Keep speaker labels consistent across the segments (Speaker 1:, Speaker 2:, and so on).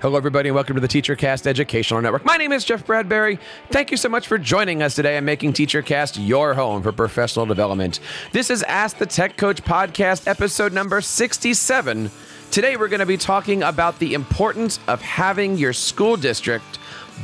Speaker 1: Hello, everybody, and welcome to the TeacherCast Educational Network. My name is Jeff Bradbury. Thank you so much for joining us today and making TeacherCast your home for professional development. This is Ask the Tech Coach podcast, episode number 67. Today, we're going to be talking about the importance of having your school district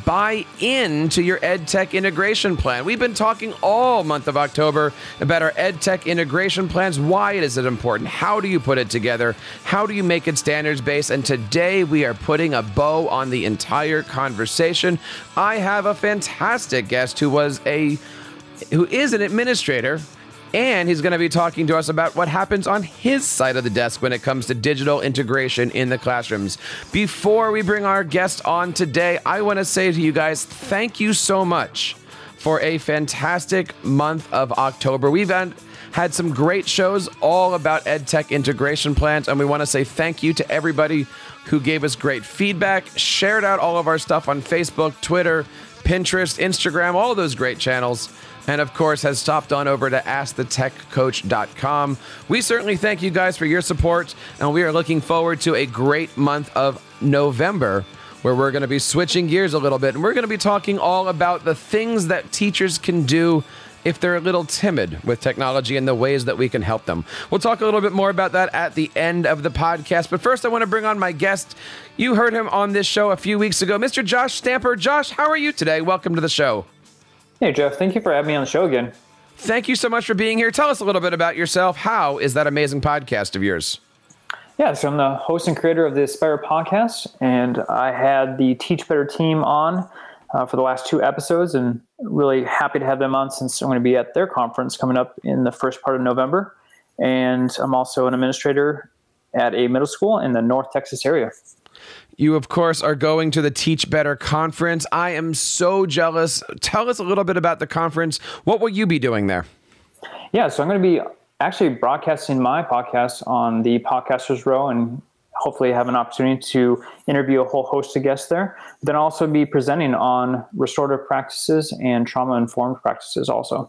Speaker 1: buy into your EdTech integration plan. We've been talking all month of October about our EdTech integration plans. Why is it important? How do you put it together? How do you make it standards based? And today we are putting a bow on the entire conversation. I have a fantastic guest who was a who is an administrator and he's going to be talking to us about what happens on his side of the desk when it comes to digital integration in the classrooms. Before we bring our guest on today, I want to say to you guys, thank you so much for a fantastic month of October. We've had, some great shows all about EdTech integration plans, and we want to say thank you to everybody who gave us great feedback, shared out all of our stuff on Facebook, Twitter, Pinterest, Instagram, all those great channels and of course has stopped on over to askthetechcoach.com. We certainly thank you guys for your support, and we are looking forward to a great month of November where we're going to be switching gears a little bit and we're going to be talking all about the things that teachers can do if they're a little timid with technology and the ways that we can help them. We'll talk a little bit more about that at the end of the podcast. But first, I want to bring on my guest. You heard him on this show a few weeks ago, Mr. Josh Stamper. Josh, how are you today? Welcome to the show.
Speaker 2: Hey, Jeff. Thank you for having me on the show again.
Speaker 1: Thank you so much for being here. Tell us a little bit about yourself. How is that amazing podcast of yours?
Speaker 2: Yeah, so I'm the host and creator of the Aspire podcast, and I had the Teach Better team on uh, for the last two episodes, and really happy to have them on since I'm going to be at their conference coming up in the first part of November. And I'm also an administrator at a middle school in the North Texas area.
Speaker 1: You, of course, are going to the Teach Better conference. I am so jealous. Tell us a little bit about the conference. What will you be doing there?
Speaker 2: Yeah, so I'm going to be actually broadcasting my podcast on the Podcasters Row and hopefully have an opportunity to interview a whole host of guests there. Then also be presenting on restorative practices and trauma informed practices also.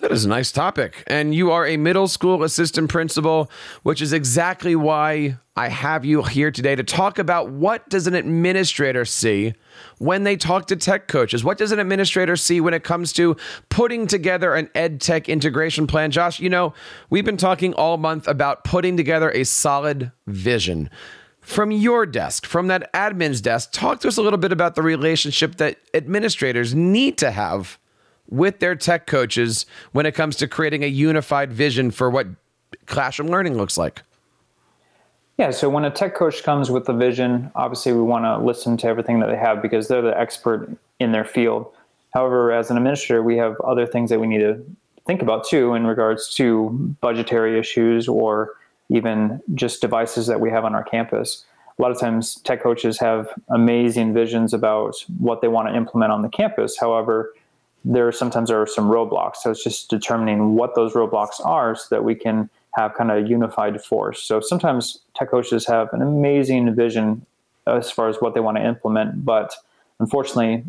Speaker 1: That is a nice topic. And you are a middle school assistant principal, which is exactly why I have you here today to talk about what does an administrator see when they talk to tech coaches? What does an administrator see when it comes to putting together an ed tech integration plan? Josh, you know, we've been talking all month about putting together a solid vision. From your desk, from that admin's desk, talk to us a little bit about the relationship that administrators need to have with their tech coaches when it comes to creating a unified vision for what classroom learning looks like?
Speaker 2: Yeah, so when a tech coach comes with a vision, obviously we want to listen to everything that they have because they're the expert in their field. However, as an administrator, we have other things that we need to think about too in regards to budgetary issues or even just devices that we have on our campus. A lot of times, tech coaches have amazing visions about what they want to implement on the campus. However, there are sometimes there are some roadblocks. So it's just determining what those roadblocks are so that we can have kind of a unified force. So sometimes tech coaches have an amazing vision as far as what they want to implement, but unfortunately,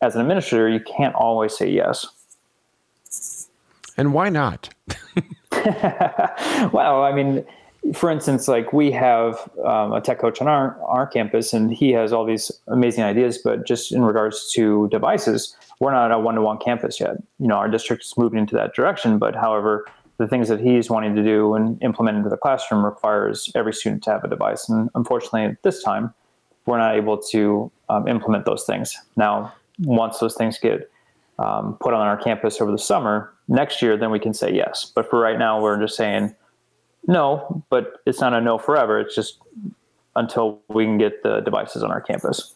Speaker 2: as an administrator, you can't always say yes.
Speaker 1: And why not?
Speaker 2: well, I mean, for instance, like we have um, a tech coach on our, our campus, and he has all these amazing ideas. But just in regards to devices, we're not a one-to-one campus yet. You know, our district is moving into that direction, but however, the things that he's wanting to do and implement into the classroom requires every student to have a device. And unfortunately, at this time, we're not able to um, implement those things. Now, once those things get um, put on our campus over the summer, next year, then we can say yes. But for right now, we're just saying no, but it's not a no forever. It's just until we can get the devices on our campus.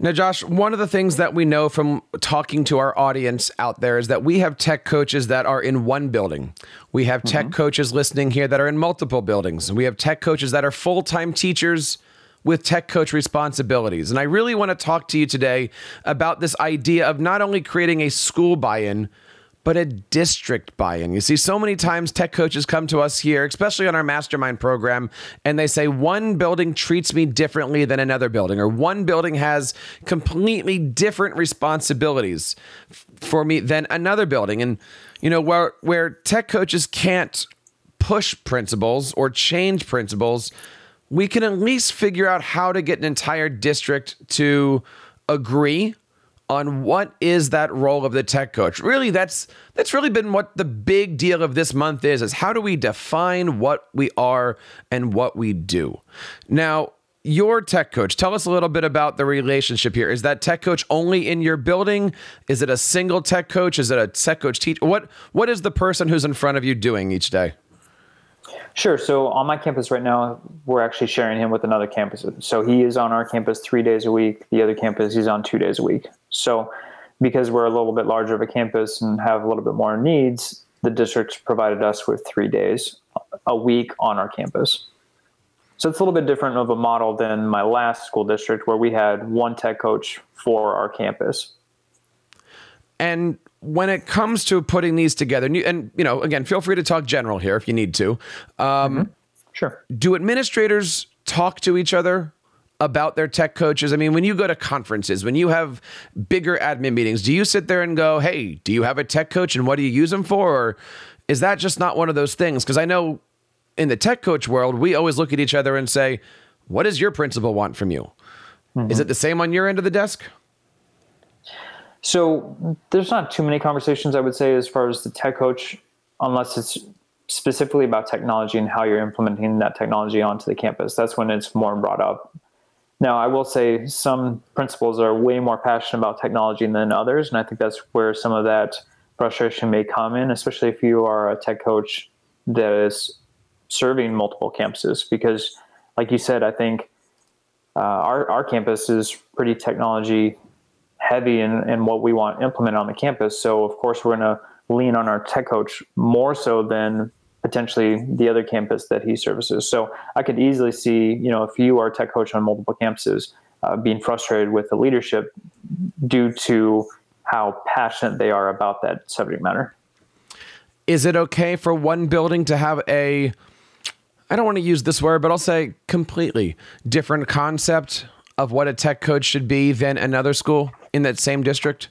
Speaker 1: Now, Josh, one of the things that we know from talking to our audience out there is that we have tech coaches that are in one building. We have tech mm-hmm. coaches listening here that are in multiple buildings. We have tech coaches that are full time teachers with tech coach responsibilities. And I really want to talk to you today about this idea of not only creating a school buy in, but a district buy in. You see, so many times tech coaches come to us here, especially on our mastermind program, and they say, one building treats me differently than another building, or one building has completely different responsibilities for me than another building. And, you know, where, where tech coaches can't push principals or change principals, we can at least figure out how to get an entire district to agree on what is that role of the tech coach. Really, that's that's really been what the big deal of this month is is how do we define what we are and what we do. Now, your tech coach, tell us a little bit about the relationship here. Is that tech coach only in your building? Is it a single tech coach? Is it a tech coach teach? What what is the person who's in front of you doing each day?
Speaker 2: Sure. So on my campus right now, we're actually sharing him with another campus. So he is on our campus three days a week. The other campus, he's on two days a week. So because we're a little bit larger of a campus and have a little bit more needs, the district provided us with three days a week on our campus. So it's a little bit different of a model than my last school district where we had one tech coach for our campus.
Speaker 1: And when it comes to putting these together, and you, and, you know, again, feel free to talk general here if you need to. Um, mm-hmm.
Speaker 2: Sure.
Speaker 1: Do administrators talk to each other about their tech coaches? I mean, when you go to conferences, when you have bigger admin meetings, do you sit there and go, hey, do you have a tech coach and what do you use them for? Or is that just not one of those things? Because I know in the tech coach world, we always look at each other and say, what does your principal want from you? Mm-hmm. Is it the same on your end of the desk?
Speaker 2: So there's not too many conversations I would say as far as the tech coach, unless it's specifically about technology and how you're implementing that technology onto the campus. That's when it's more brought up. Now, I will say some principals are way more passionate about technology than others, and I think that's where some of that frustration may come in, especially if you are a tech coach that is serving multiple campuses. Because, like you said, I think uh, our our campus is pretty technology heavy in, in what we want implemented on the campus. So, of course, we're going to lean on our tech coach more so than potentially the other campus that he services. So I could easily see, you know, if you are a tech coach on multiple campuses, uh, being frustrated with the leadership due to how passionate they are about that subject matter.
Speaker 1: Is it okay for one building to have a, I don't want to use this word, but I'll say completely different concept of what a tech coach should be than another school in that same district?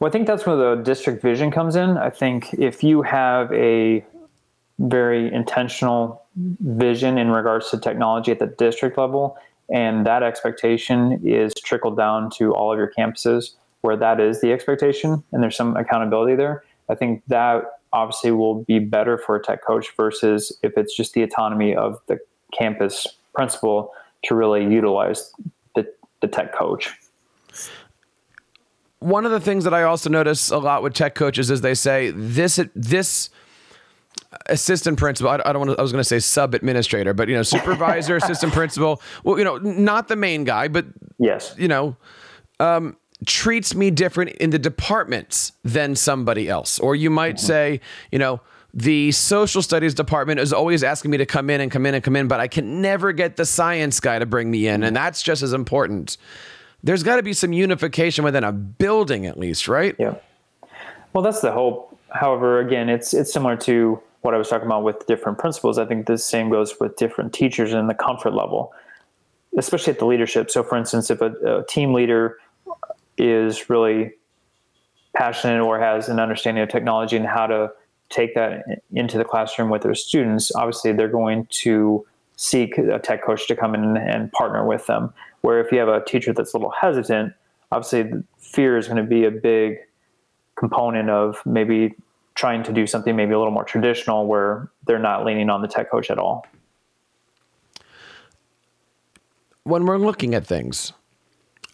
Speaker 2: Well, I think that's where the district vision comes in. I think if you have a very intentional vision in regards to technology at the district level, and that expectation is trickled down to all of your campuses where that is the expectation and there's some accountability there. I think that obviously will be better for a tech coach versus if it's just the autonomy of the campus principal to really utilize the, the tech coach.
Speaker 1: One of the things that I also notice a lot with tech coaches is they say this this assistant principal. I, don't want to, I was going to say sub administrator, but you know, supervisor, assistant principal. Well, you know, not the main guy, but
Speaker 2: yes,
Speaker 1: you know, um, treats me different in the departments than somebody else. Or you might mm-hmm. say, you know, the social studies department is always asking me to come in and come in and come in, but I can never get the science guy to bring me in. And that's just as important. There's got to be some unification within a building, at least, right?
Speaker 2: Yeah. Well, that's the hope. However, again, it's it's similar to what I was talking about with different principals. I think the same goes with different teachers and the comfort level, especially at the leadership. So, for instance, if a, a team leader is really passionate or has an understanding of technology and how to take that into the classroom with their students, obviously they're going to seek a tech coach to come in and partner with them. Where if you have a teacher that's a little hesitant, obviously fear is going to be a big component of maybe trying to do something maybe a little more traditional where they're not leaning on the tech coach at all.
Speaker 1: When we're looking at things,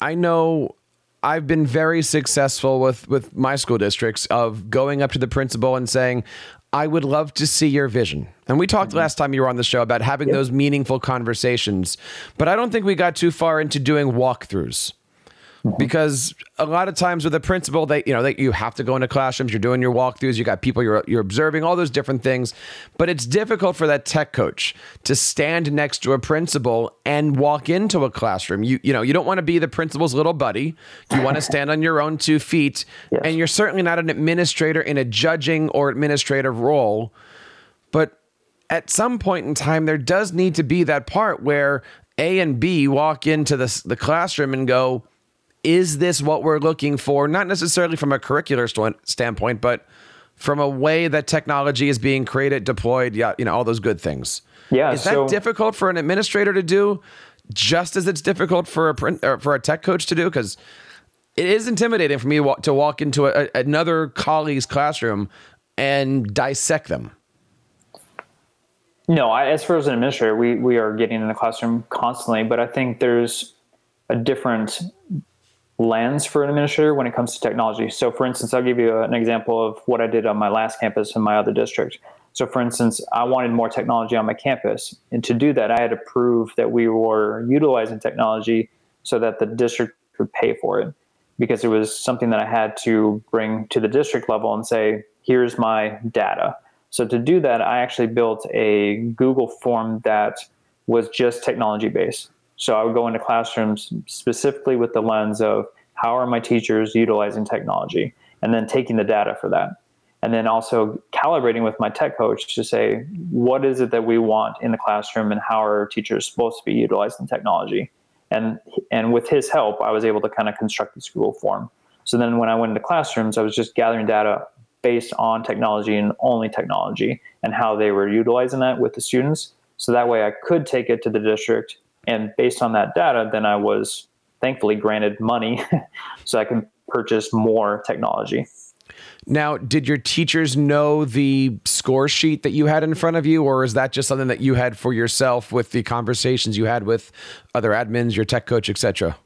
Speaker 1: I know I've been very successful with with my school districts of going up to the principal and saying, I would love to see your vision. And we talked mm-hmm. last time you were on the show about having yep. those meaningful conversations, but I don't think we got too far into doing walkthroughs. Mm-hmm. Because a lot of times with a principal, they you know they, you have to go into classrooms. You're doing your walkthroughs. You got people you're you're observing all those different things, but it's difficult for that tech coach to stand next to a principal and walk into a classroom. You you know you don't want to be the principal's little buddy. You want to stand on your own two feet, yes. and you're certainly not an administrator in a judging or administrative role. But at some point in time, there does need to be that part where A and B walk into the the classroom and go is this what we're looking for? Not necessarily from a curricular st- standpoint, but from a way that technology is being created, deployed, yeah, you know, all those good things.
Speaker 2: Yeah.
Speaker 1: Is that so, difficult for an administrator to do, just as it's difficult for a print, for a tech coach to do? Because it is intimidating for me to walk, to walk into a, another colleague's classroom and dissect them.
Speaker 2: No, I, as far as an administrator, we we are getting in the classroom constantly, but I think there's a different lens for an administrator when it comes to technology. So, for instance, I'll give you an example of what I did on my last campus in my other district. So, for instance, I wanted more technology on my campus. And to do that, I had to prove that we were utilizing technology so that the district could pay for it because it was something that I had to bring to the district level and say, here's my data. So, to do that, I actually built a Google form that was just technology based. So I would go into classrooms specifically with the lens of how are my teachers utilizing technology and then taking the data for that. And then also calibrating with my tech coach to say, what is it that we want in the classroom and how are teachers supposed to be utilizing technology? And, and with his help, I was able to kind of construct this school form. So then when I went into classrooms, I was just gathering data based on technology and only technology and how they were utilizing that with the students. So that way I could take it to the district and based on that data, then I was thankfully granted money so I can purchase more technology.
Speaker 1: Now, did your teachers know the score sheet that you had in front of you, or is that just something that you had for yourself with the conversations you had with other admins, your tech coach, etc.?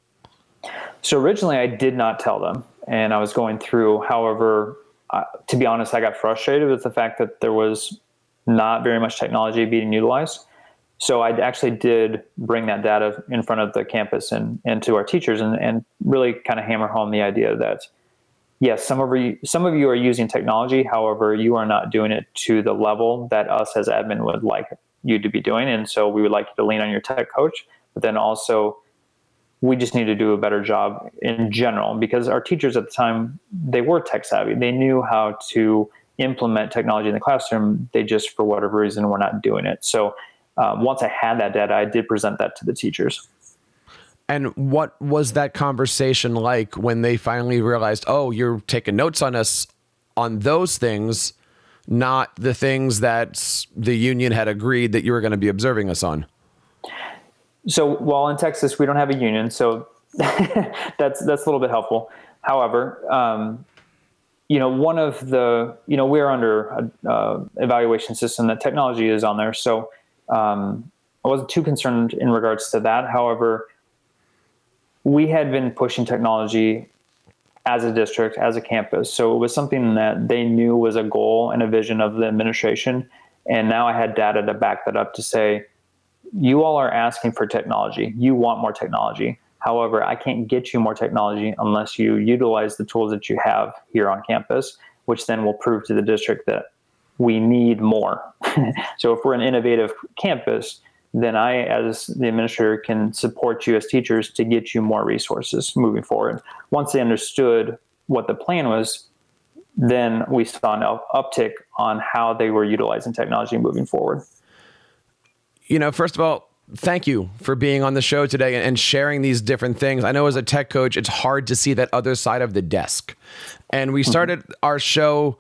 Speaker 2: So originally, I did not tell them, and I was going through. However, uh, to be honest, I got frustrated with the fact that there was not very much technology being utilized so I actually did bring that data in front of the campus and, and to our teachers and, and really kind of hammer home the idea that yes, some of you some of you are using technology, however, you are not doing it to the level that us as admin would like you to be doing. And so we would like you to lean on your tech coach, but then also we just need to do a better job in general because our teachers at the time they were tech savvy. They knew how to implement technology in the classroom. They just for whatever reason were not doing it. So um, once I had that data, I did present that to the teachers.
Speaker 1: And what was that conversation like when they finally realized, oh, you're taking notes on us on those things, not the things that the union had agreed that you were going to be observing us on?
Speaker 2: So, while in Texas we don't have a union, so that's that's a little bit helpful. However, um, you know, one of the you know we're under a uh, evaluation system that technology is on there, so um, I wasn't too concerned in regards to that. However, we had been pushing technology as a district, as a campus. So it was something that they knew was a goal and a vision of the administration. And now I had data to back that up to say, you all are asking for technology. You want more technology. However, I can't get you more technology unless you utilize the tools that you have here on campus, which then will prove to the district that we need more. so if we're an innovative campus, then I, as the administrator, can support you as teachers to get you more resources moving forward. Once they understood what the plan was, then we saw an uptick on how they were utilizing technology moving forward.
Speaker 1: You know, first of all, thank you for being on the show today and sharing these different things. I know as a tech coach, it's hard to see that other side of the desk. And we mm-hmm. started mm-hmm. our show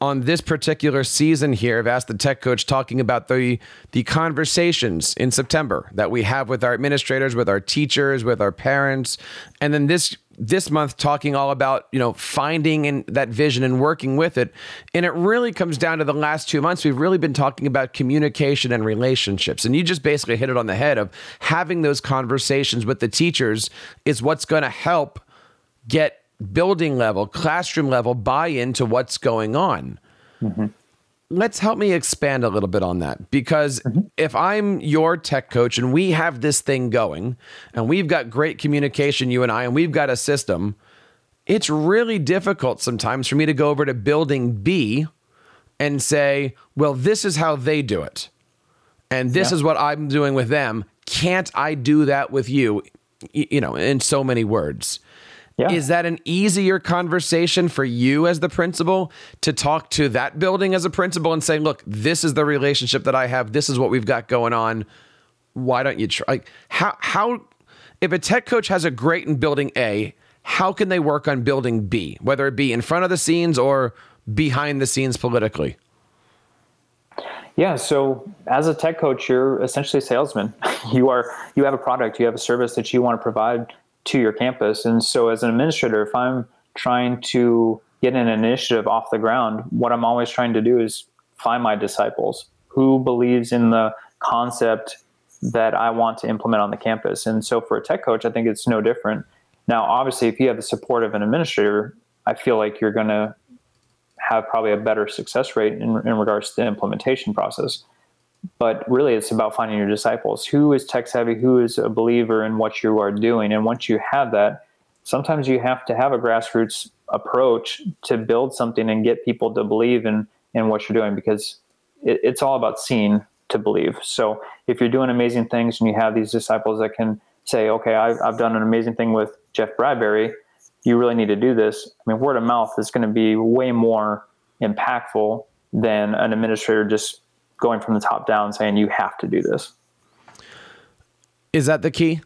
Speaker 1: on this particular season here. Of Ask the Tech Coach talking about the the conversations in September that we have with our administrators, with our teachers, with our parents, and then this this month talking all about you know finding in that vision and working with it. And it really comes down to the last two months we've really been talking about communication and relationships. And you just basically hit it on the head of having those conversations with the teachers is what's going to help get building level, classroom level buy into what's going on. Mm-hmm. let's help me expand a little bit on that because mm-hmm. if I'm your tech coach and we have this thing going and we've got great communication, you and I, and we've got a system, it's really difficult sometimes for me to go over to building B and say, well, this is how they do it. And this yeah. is what I'm doing with them. Can't I do that with you? You know, in so many words. Yeah. Is that an easier conversation for you as the principal to talk to that building as a principal and say, look, this is the relationship that I have. This is what we've got going on. Why don't you try? Like, how, how, if a tech coach has a great in building A, how can they work on building B, whether it be in front of the scenes or behind the scenes politically?
Speaker 2: Yeah, so as a tech coach, you're essentially a salesman. you are you have a product, you have a service that you want to provide to your campus. And so, as an administrator, if I'm trying to get an initiative off the ground, what I'm always trying to do is find my disciples who believes in the concept that I want to implement on the campus. And so, for a tech coach, I think it's no different. Now, obviously, if you have the support of an administrator, I feel like you're going to have probably a better success rate in, in regards to the implementation process but really it's about finding your disciples. Who is tech savvy? Who is a believer in what you are doing? And once you have that sometimes you have to have a grassroots approach to build something and get people to believe in in what you're doing because it, it's all about seeing to believe. So if you're doing amazing things and you have these disciples that can say okay I've, I've done an amazing thing with jeff bradbury. You really need to do this i mean word of mouth is going to be way more impactful than an administrator just going from the top down saying you have to do this.
Speaker 1: Is that the key?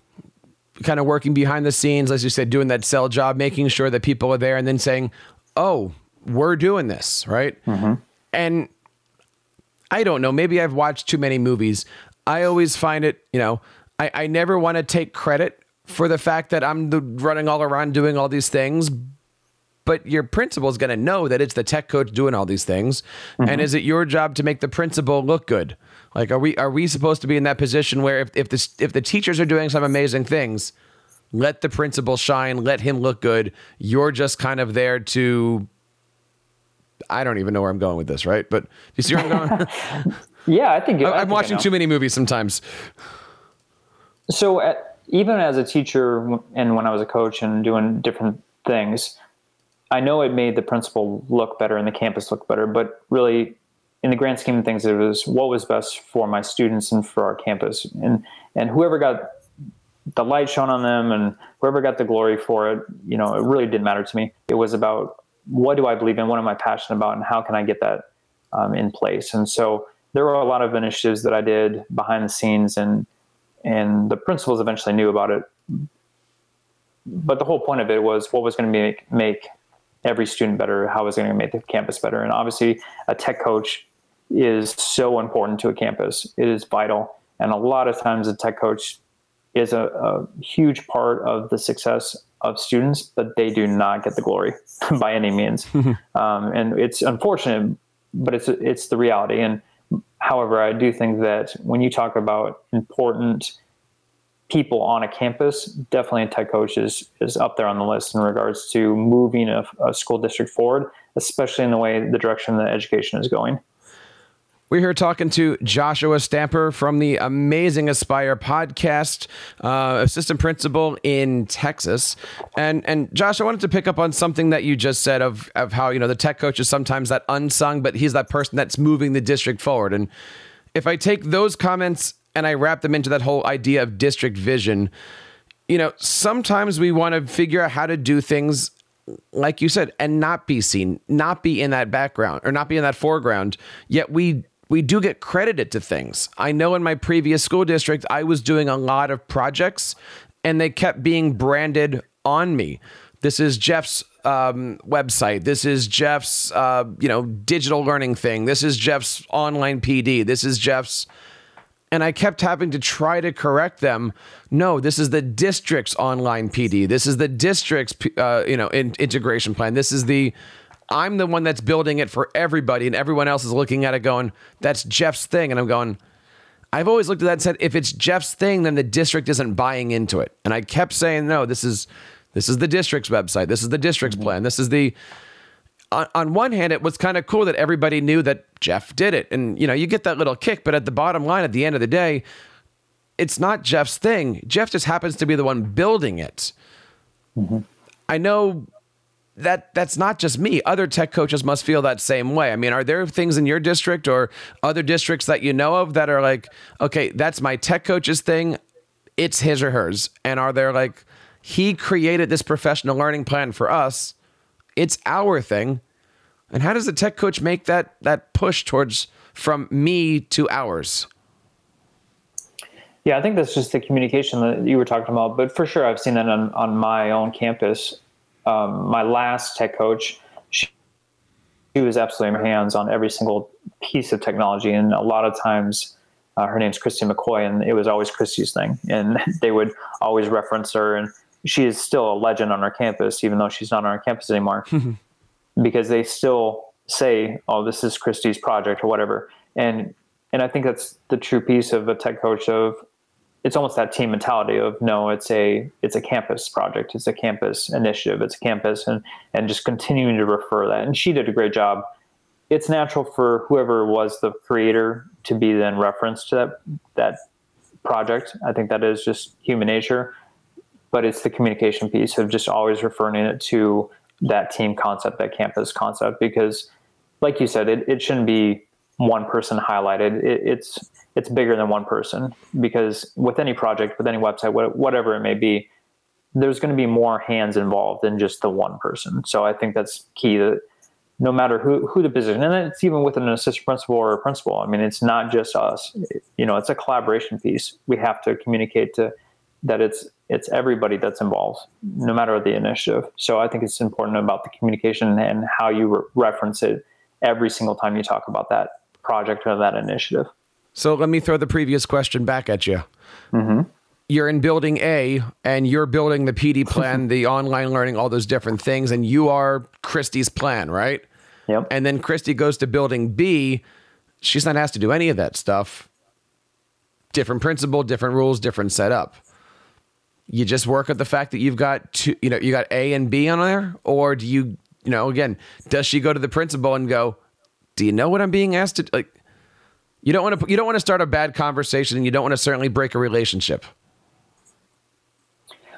Speaker 1: Kind of working behind the scenes, as you said, doing that sell job, making sure that people are there and then saying, oh, we're doing this, right? Mm-hmm. And I don't know, maybe I've watched too many movies. I always find it, you know, I, I never want to take credit for the fact that I'm the, running all around doing all these things, but your principal is going to know that it's the tech coach doing all these things. Mm-hmm. and is it your job to make the principal look good? Like are we are we supposed to be in that position where if, if the if the teachers are doing some amazing things let the principal shine let him look good. You're just kind of there to i don't even know where i'm going with this right? But do you see where i'm going?
Speaker 2: Yeah i think
Speaker 1: I, am watching too many movies sometimes.
Speaker 2: So at, even as a teacher and when i was a coach and doing different things I know it made the principal look better and the campus look better, but really, in the grand scheme of things, it was what was best for my students and for our campus. And and whoever got the light shone on them and whoever got the glory for it, you know, it really didn't matter to me. It was about what do I believe in, what am I passionate about, and how can I get that um, in place. And so there were a lot of initiatives that I did behind the scenes, and and the principals eventually knew about it. But the whole point of it was what was going to make make every student better, how is it going to make the campus better? And obviously, a tech coach is so important to a campus. It is vital. And a lot of times, a tech coach is a, a huge part of the success of students, but they do not get the glory by any means. um, and it's unfortunate, but it's it's the reality. And however, I do think that when you talk about important people on a campus, definitely a tech coach is, is up there on the list in regards to moving a, a school district forward, especially in the way the direction that education is going.
Speaker 1: We're here talking to Joshua Stamper from the amazing Aspire podcast, uh, assistant principal in Texas. And and Josh, I wanted to pick up on something that you just said of of how you know the tech coach is sometimes that unsung, but he's that person that's moving the district forward. And if I take those comments and I wrap them into that whole idea of district vision. You know, sometimes we want to figure out how to do things like you said and not be seen, not be in that background or not be in that foreground. Yet we we do get credited to things. I know in my previous school district I was doing a lot of projects and they kept being branded on me. This is Jeff's um, website. This is Jeff's, uh, you know, digital learning thing. This is Jeff's online PD. This is Jeff's and I kept having to try to correct them. No, this is the district's online PD. This is the district's uh, you know in, integration plan. This is the I'm the one that's building it for everybody, and everyone else is looking at it going, "That's Jeff's thing," and I'm going. I've always looked at that and said, if it's Jeff's thing, then the district isn't buying into it. And I kept saying, no, this is this is the district's website. This is the district's mm-hmm. plan. This is the on, on one hand, it was kind of cool that everybody knew that Jeff did it. And, you know, you get that little kick, but at the bottom line, at the end of the day, it's not Jeff's thing. Jeff just happens to be the one building it. Mm-hmm. I know that that's not just me. Other tech coaches must feel that same way. I mean, are there things in your district or other districts that you know of that are like, okay, that's my tech coach's thing. It's his or hers. And are there like, he created this professional learning plan for us. It's our thing. And how does the tech coach make that that push towards from me to ours?
Speaker 2: Yeah, I think that's just the communication that you were talking about. But for sure, I've seen that on, on my own campus. Um, my last tech coach, she, she was absolutely in her hands on every single piece of technology. And a lot of times, uh, her name's Christy McCoy, and it was always Christy's thing. And they would always reference her. And she is still a legend on our campus, even though she's not on our campus anymore, hmm. because they still say, "Oh, this is Christy's project" or whatever. And and I think that's the true piece of a tech coach of it's almost that team mentality of no, it's a it's a campus project, it's a campus initiative, it's a campus, and and just continuing to refer that. And she did a great job. It's natural for whoever was the creator to be then referenced to that that project. I think that is just human nature but it's the communication piece of just always referring it to that team concept, that campus concept, because like you said, it, it shouldn't be one person highlighted. It, it's it's bigger than one person because with any project, with any website, whatever it may be, there's going to be more hands involved than just the one person. So I think that's key that no matter who, who the position, and it's even with an assistant principal or a principal. I mean, it's not just us. You know, it's a collaboration piece. We have to communicate to that it's it's everybody that's involved, no matter the initiative. So I think it's important about the communication and how you re- reference it every single time you talk about that project or that initiative.
Speaker 1: So let me throw the previous question back at you. Mm-hmm. You're in building A and you're building the PD plan, the online learning, all those different things, and you are Christy's plan, right?
Speaker 2: Yep.
Speaker 1: And then Christy goes to building B. She's not asked to do any of that stuff. Different principal, different rules, different setup you just work at the fact that you've got two, you know, you got A and B on there, or do you, you know, again, does she go to the principal and go, "Do you know what I'm being asked to like?" You don't want to you don't want to start a bad conversation, and you don't want to certainly break a relationship.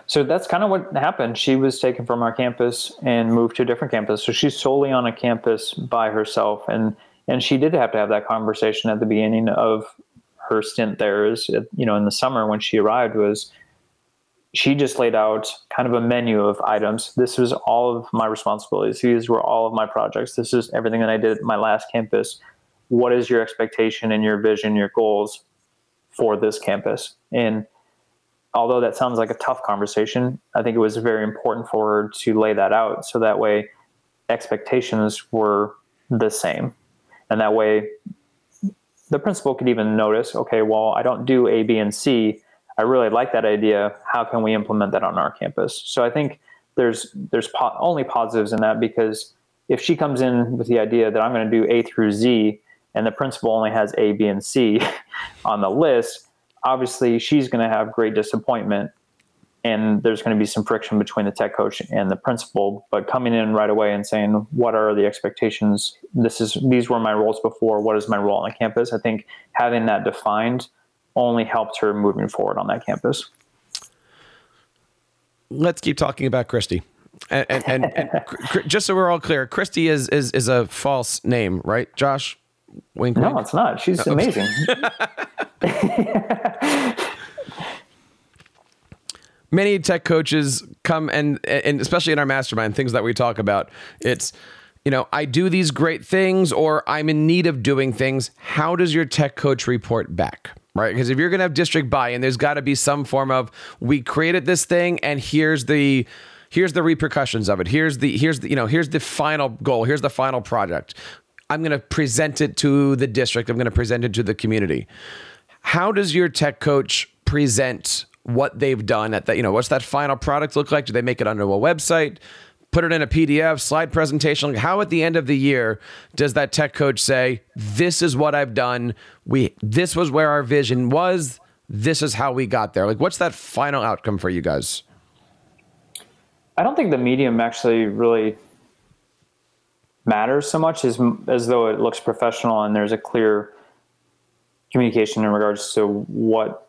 Speaker 2: So that's kind of what happened. She was taken from our campus and moved to a different campus. So she's solely on a campus by herself, and and she did have to have that conversation at the beginning of her stint there. Is you know in the summer when she arrived was she just laid out kind of a menu of items. This was all of my responsibilities. These were all of my projects. This is everything that I did at my last campus. What is your expectation and your vision, your goals for this campus? And although that sounds like a tough conversation, I think it was very important for her to lay that out so that way expectations were the same. And that way the principal could even notice, okay, well, I don't do A, B, and C I really like that idea. How can we implement that on our campus? So I think there's there's po- only positives in that because if she comes in with the idea that I'm going to do A through Z and the principal only has A, B, and C on the list, obviously she's going to have great disappointment and there's going to be some friction between the tech coach and the principal but coming in right away and saying what are the expectations this is these were my roles before what is my role on the campus i think having that defined only helped her moving forward on that campus.
Speaker 1: Let's keep talking about Christy. And, and, and, and just so we're all clear, Christy is, is, is a false name, right, Josh?
Speaker 2: Wink, no, wink. it's not. She's oh, amazing.
Speaker 1: Many tech coaches come and and especially in our mastermind, things that we talk about, it's you know, I do these great things or I'm in need of doing things. How does your tech coach report back? Right? Because if you're going to have district buy-in, there's got to be some form of we created this thing and here's the here's the repercussions of it. Here's the here's the you know here's the final goal. Here's the final project. I'm going to present it to the district. I'm going to present it to the community. How does your tech coach present what they've done at that? You know, what's that final product look like? Do they make it onto a website? Put it in a PDF, slide presentation. How at the end of the year does that tech coach say, "This is what I've done. We this was where our vision was. This is how we got there." Like what's that final outcome for you guys?
Speaker 2: I don't think the medium actually really matters so much as as though it looks professional and there's a clear communication in regards to what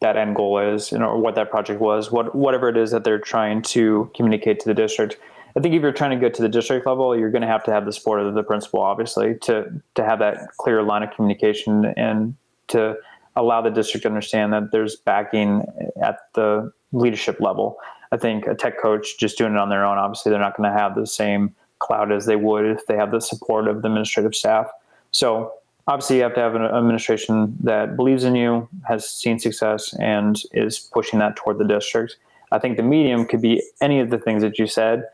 Speaker 2: that end goal is you know, or what that project was what whatever it is that they're trying to communicate to the district i think if you're trying to get to the district level you're going to have to have the support of the principal obviously to to have that clear line of communication and to allow the district to understand that there's backing at the leadership level i think a tech coach just doing it on their own obviously they're not going to have the same cloud as they would if they have the support of the administrative staff. So obviously you have to have an administration that believes in you, has seen success, and is pushing that toward the district. I think the medium could be any of the things that you said.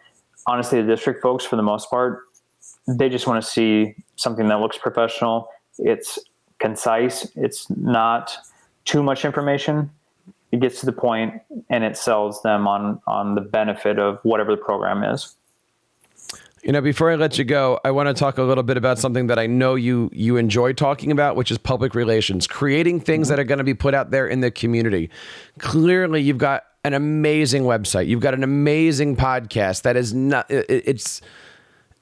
Speaker 2: Honestly, the district folks, for the most part, they just want to see something that looks professional. It's concise. It's not too much information. It gets to the point, and it sells them on on the benefit of whatever the program is.
Speaker 1: You know, before I let you go, I want to talk a little bit about something that I know you you enjoy talking about, which is public relations, creating things that are going to be put out there in the community. Clearly, you've got an amazing website. You've got an amazing podcast that is not it's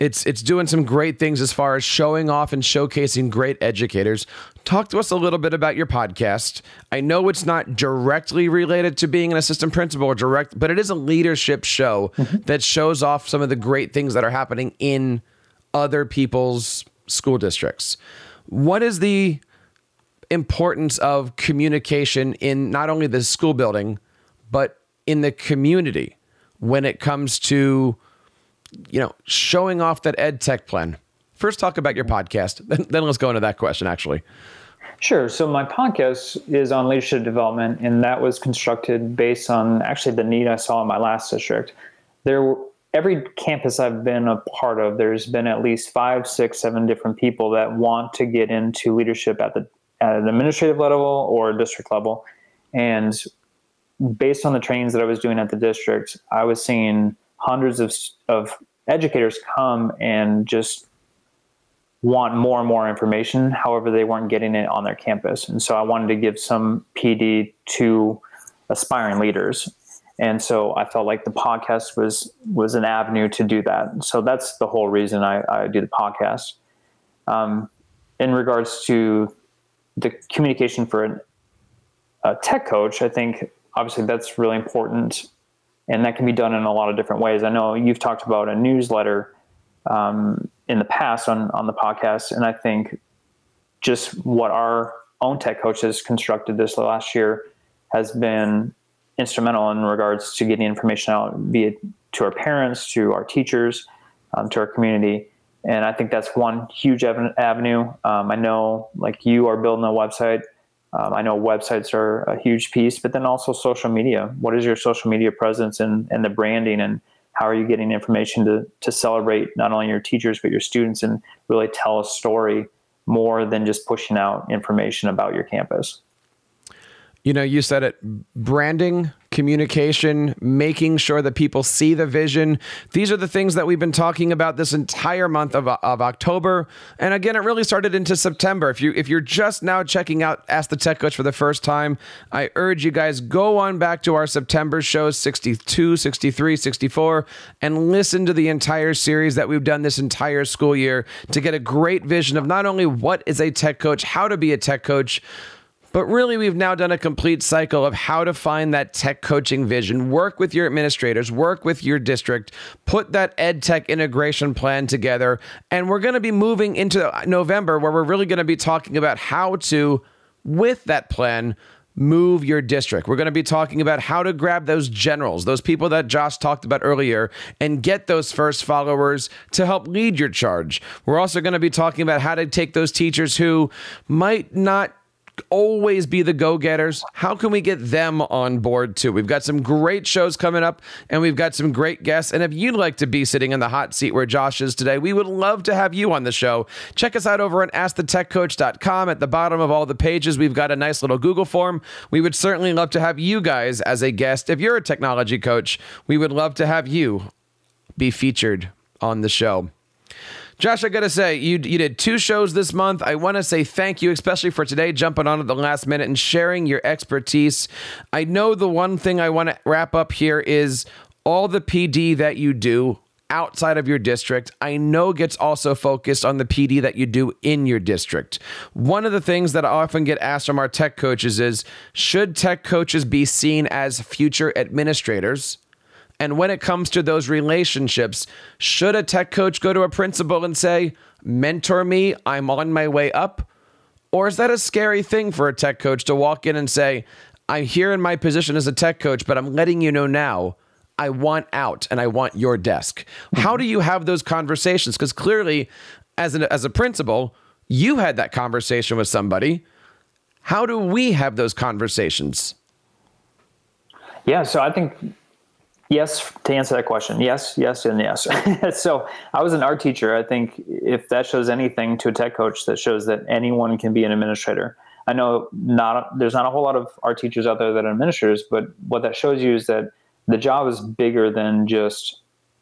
Speaker 1: it's it's doing some great things as far as showing off and showcasing great educators. Talk to us a little bit about your podcast. I know it's not directly related to being an assistant principal or direct, but it is a leadership show mm-hmm. that shows off some of the great things that are happening in other people's school districts. What is the importance of communication in not only the school building, but in the community when it comes to you know, showing off that ed tech plan. First, talk about your podcast. Then, then let's go into that question, actually.
Speaker 2: Sure. So my podcast is on leadership development, and that was constructed based on actually the need I saw in my last district. There, every campus I've been a part of, there's been at least five, six, seven different people that want to get into leadership at the at an administrative level or district level, and based on the trainings that I was doing at the district, I was seeing hundreds of, of educators come and just want more and more information. However, they weren't getting it on their campus. And so I wanted to give some PD to aspiring leaders. And so I felt like the podcast was was an avenue to do that. So that's the whole reason I, I do the podcast. Um, in regards to the communication for an, a tech coach, I think obviously that's really important and that can be done in a lot of different ways. I know you've talked about a newsletter um, in the past on on the podcast, and I think just what our own tech coach has constructed this last year has been instrumental in regards to getting information out, it to our parents, to our teachers, um, to our community. And I think that's one huge avenue. Um, I know, like you are building a website um, I know websites are a huge piece, but then also social media. What is your social media presence and, and the branding, and how are you getting information to, to celebrate not only your teachers, but your students and really tell a story more than just pushing out information about your campus?
Speaker 1: You know, you said it branding, communication, making sure that people see the vision. These are the things that we've been talking about this entire month of, of October. And again, it really started into September. If you if you're just now checking out Ask the Tech Coach for the first time, I urge you guys go on back to our September shows 62, 63, 64 and listen to the entire series that we've done this entire school year to get a great vision of not only what is a tech coach, how to be a tech coach, but really, we've now done a complete cycle of how to find that tech coaching vision, work with your administrators, work with your district, put that ed tech integration plan together. And we're going to be moving into November where we're really going to be talking about how to, with that plan, move your district. We're going to be talking about how to grab those generals, those people that Josh talked about earlier, and get those first followers to help lead your charge. We're also going to be talking about how to take those teachers who might not always be the go getters. How can we get them on board too? We've got some great shows coming up and we've got some great guests. And if you'd like to be sitting in the hot seat where Josh is today, we would love to have you on the show. Check us out over at askthetechcoach.com. At the bottom of all the pages, we've got a nice little Google form. We would certainly love to have you guys as a guest. If you're a technology coach, we would love to have you be featured on the show. Josh, I gotta say, you you did two shows this month. I want to say thank you, especially for today, jumping on at the last minute and sharing your expertise. I know the one thing I want to wrap up here is all the PD that you do outside of your district, I know gets also focused on the PD that you do in your district. One of the things that I often get asked from our tech coaches is should tech coaches be seen as future administrators? And when it comes to those relationships, should a tech coach go to a principal and say, mentor me, I'm on my way up? Or is that a scary thing for a tech coach to walk in and say, I'm here in my position as a tech coach, but I'm letting you know now, I want out and I want your desk. How hmm. do you have those conversations? Because clearly, as, an, as a principal, you had that conversation with somebody. How do we have those conversations?
Speaker 2: Yeah, so I think Yes, to answer that question, yes, yes, and yes. so I was an art teacher. I think if that shows anything to a tech coach, that shows that anyone can be an administrator. I know not there's not a whole lot of art teachers out there that are administrators, but what that shows you is that the job is bigger than just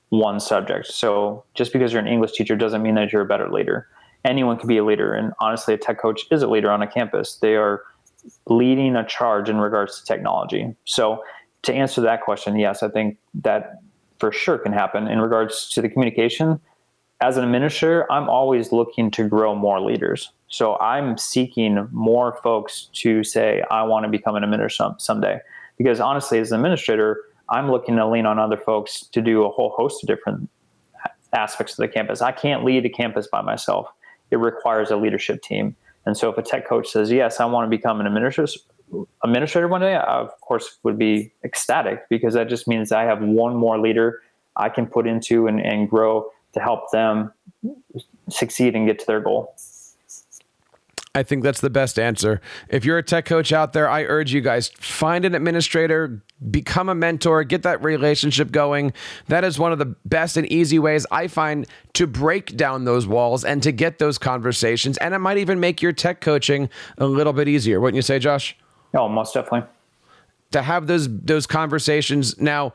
Speaker 2: one subject. So just because you're an English teacher doesn't mean that you're a better leader. Anyone can be a leader, and honestly, a tech coach is a leader on a campus. They are leading a charge in regards to technology. So to answer that question, yes, I think that for sure can happen. In regards to the communication, as an administrator, I'm always looking to grow more leaders. So I'm seeking more folks to say, I want to become an administrator someday. Because honestly, as an administrator, I'm looking to lean on other folks to do a whole host of different aspects of the campus. I can't lead a campus by myself. It requires a leadership team. And so if a tech coach says, Yes, I want to become an administrator, administrator one day, I, of course, would be ecstatic because that just means I have one more leader I can put into and, and grow to help them succeed and get to their goal.
Speaker 1: I think that's the best answer. If you're a tech coach out there, I urge you guys find an administrator, become a mentor, get that relationship going. That is one of the best and easy ways I find to break down those walls and to get those conversations. And it might even make your tech coaching a little bit easier. Wouldn't you say, Josh?
Speaker 2: Oh, most definitely.
Speaker 1: To have those those conversations now.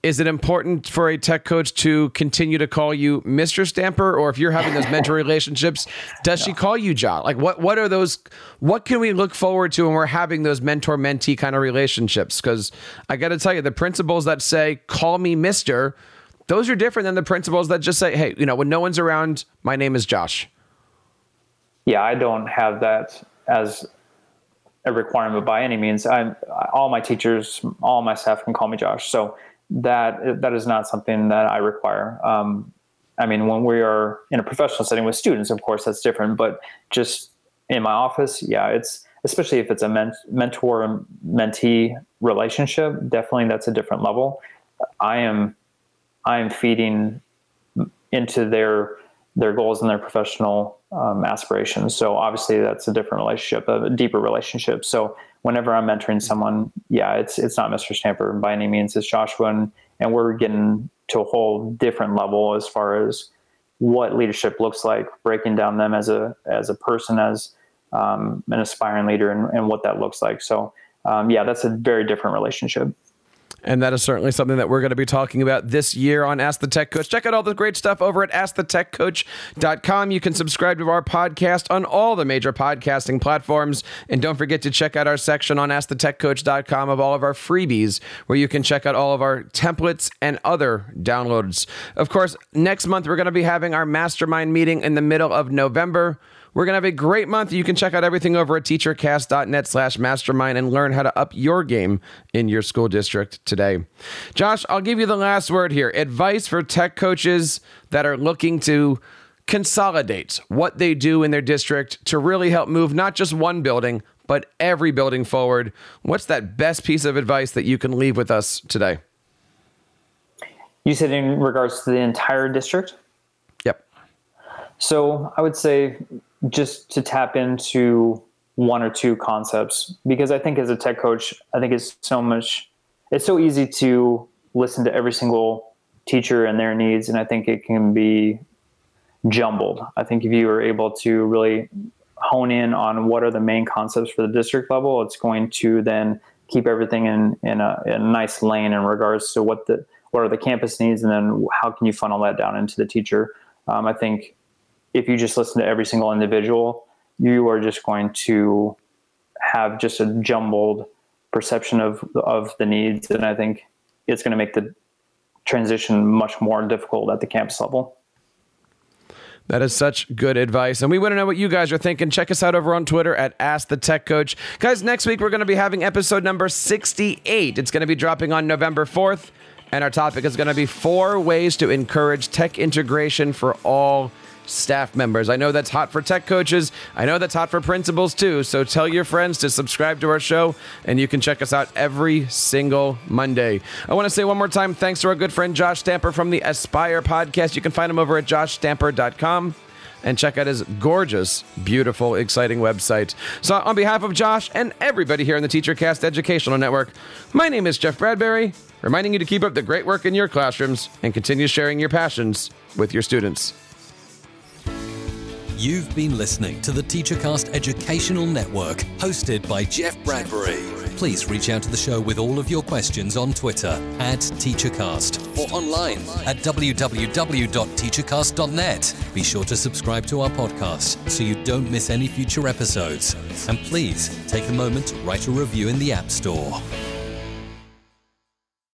Speaker 1: Is it important for a tech coach to continue to call you Mr. Stamper, or if you're having those mentor relationships, does no. she call you John? Like, what what are those? What can we look forward to when we're having those mentor mentee kind of relationships? Because I got to tell you, the principals that say "call me Mister," those are different than the principals that just say, "Hey, you know, when no one's around, my name is Josh."
Speaker 2: Yeah, I don't have that as a requirement by any means. I'm all my teachers, all my staff can call me Josh. So that that is not something that I require. Um, I mean, when we are in a professional setting with students, of course, that's different. But just in my office, yeah, it's especially if it's a ment- mentor mentee relationship. Definitely, that's a different level. I am I am feeding into their their goals and their professional um, aspirations. So obviously that's a different relationship, a deeper relationship. So whenever I'm mentoring someone, yeah, it's it's not Mr. Stamper by any means. It's Joshua, and, and we're getting to a whole different level as far as what leadership looks like, breaking down them as a as a person, as um, an aspiring leader, and, and what that looks like. So um, yeah, that's a very different relationship.
Speaker 1: And that is certainly something that we're going to be talking about this year on Ask the Tech Coach. Check out all the great stuff over at AskTheTechCoach.com. You can subscribe to our podcast on all the major podcasting platforms. And don't forget to check out our section on AskTheTechCoach.com of all of our freebies, where you can check out all of our templates and other downloads. Of course, next month we're going to be having our mastermind meeting in the middle of November. We're going to have a great month. You can check out everything over at teachercast.net slash mastermind and learn how to up your game in your school district today. Josh, I'll give you the last word here. Advice for tech coaches that are looking to consolidate what they do in their district to really help move not just one building, but every building forward. What's that best piece of advice that you can leave with us today?
Speaker 2: You said in regards to the entire district?
Speaker 1: Yep.
Speaker 2: So I would say just to tap into one or two concepts because I think as a tech coach, I think it's so much, it's so easy to listen to every single teacher and their needs, and I think it can be jumbled. I think if you are able to really hone in on what are the main concepts for the district level, it's going to then keep everything in in a, in a nice lane in regards to what the what are the campus needs, and then how can you funnel that down into the teacher. Um, I think if you just listen to every single individual, you are just going to have just a jumbled perception of of the needs, and I think it's going to make the transition much more difficult at the campus level.
Speaker 1: That is such good advice. And we want to know what you guys are thinking. Check us out over on Twitter at Ask the Tech Coach. Guys, next week we're going to be having episode number 68. It's going to be dropping on November 4th. And our topic is going to be four ways to encourage tech integration for all staff members. I know that's hot for tech coaches. I know that's hot for principals too. So tell your friends to subscribe to our show, and you can check us out every single Monday. I want to say one more time thanks to our good friend Josh Stamper from the Aspire podcast. You can find him over at joshstamper.com and check out his gorgeous, beautiful, exciting website. So, on behalf of Josh and everybody here in the TeacherCast Educational Network, my name is Jeff Bradbury, reminding you to keep up the great work in your classrooms and continue sharing your passions with your students.
Speaker 3: You've been listening to the TeacherCast Educational Network, hosted by Jeff Bradbury. Please reach out to the show with all of your questions on Twitter at TeacherCast or online at www.teachercast.net. Be sure to subscribe to our podcast so you don't miss any future episodes. And please take a moment to write a review in the App Store.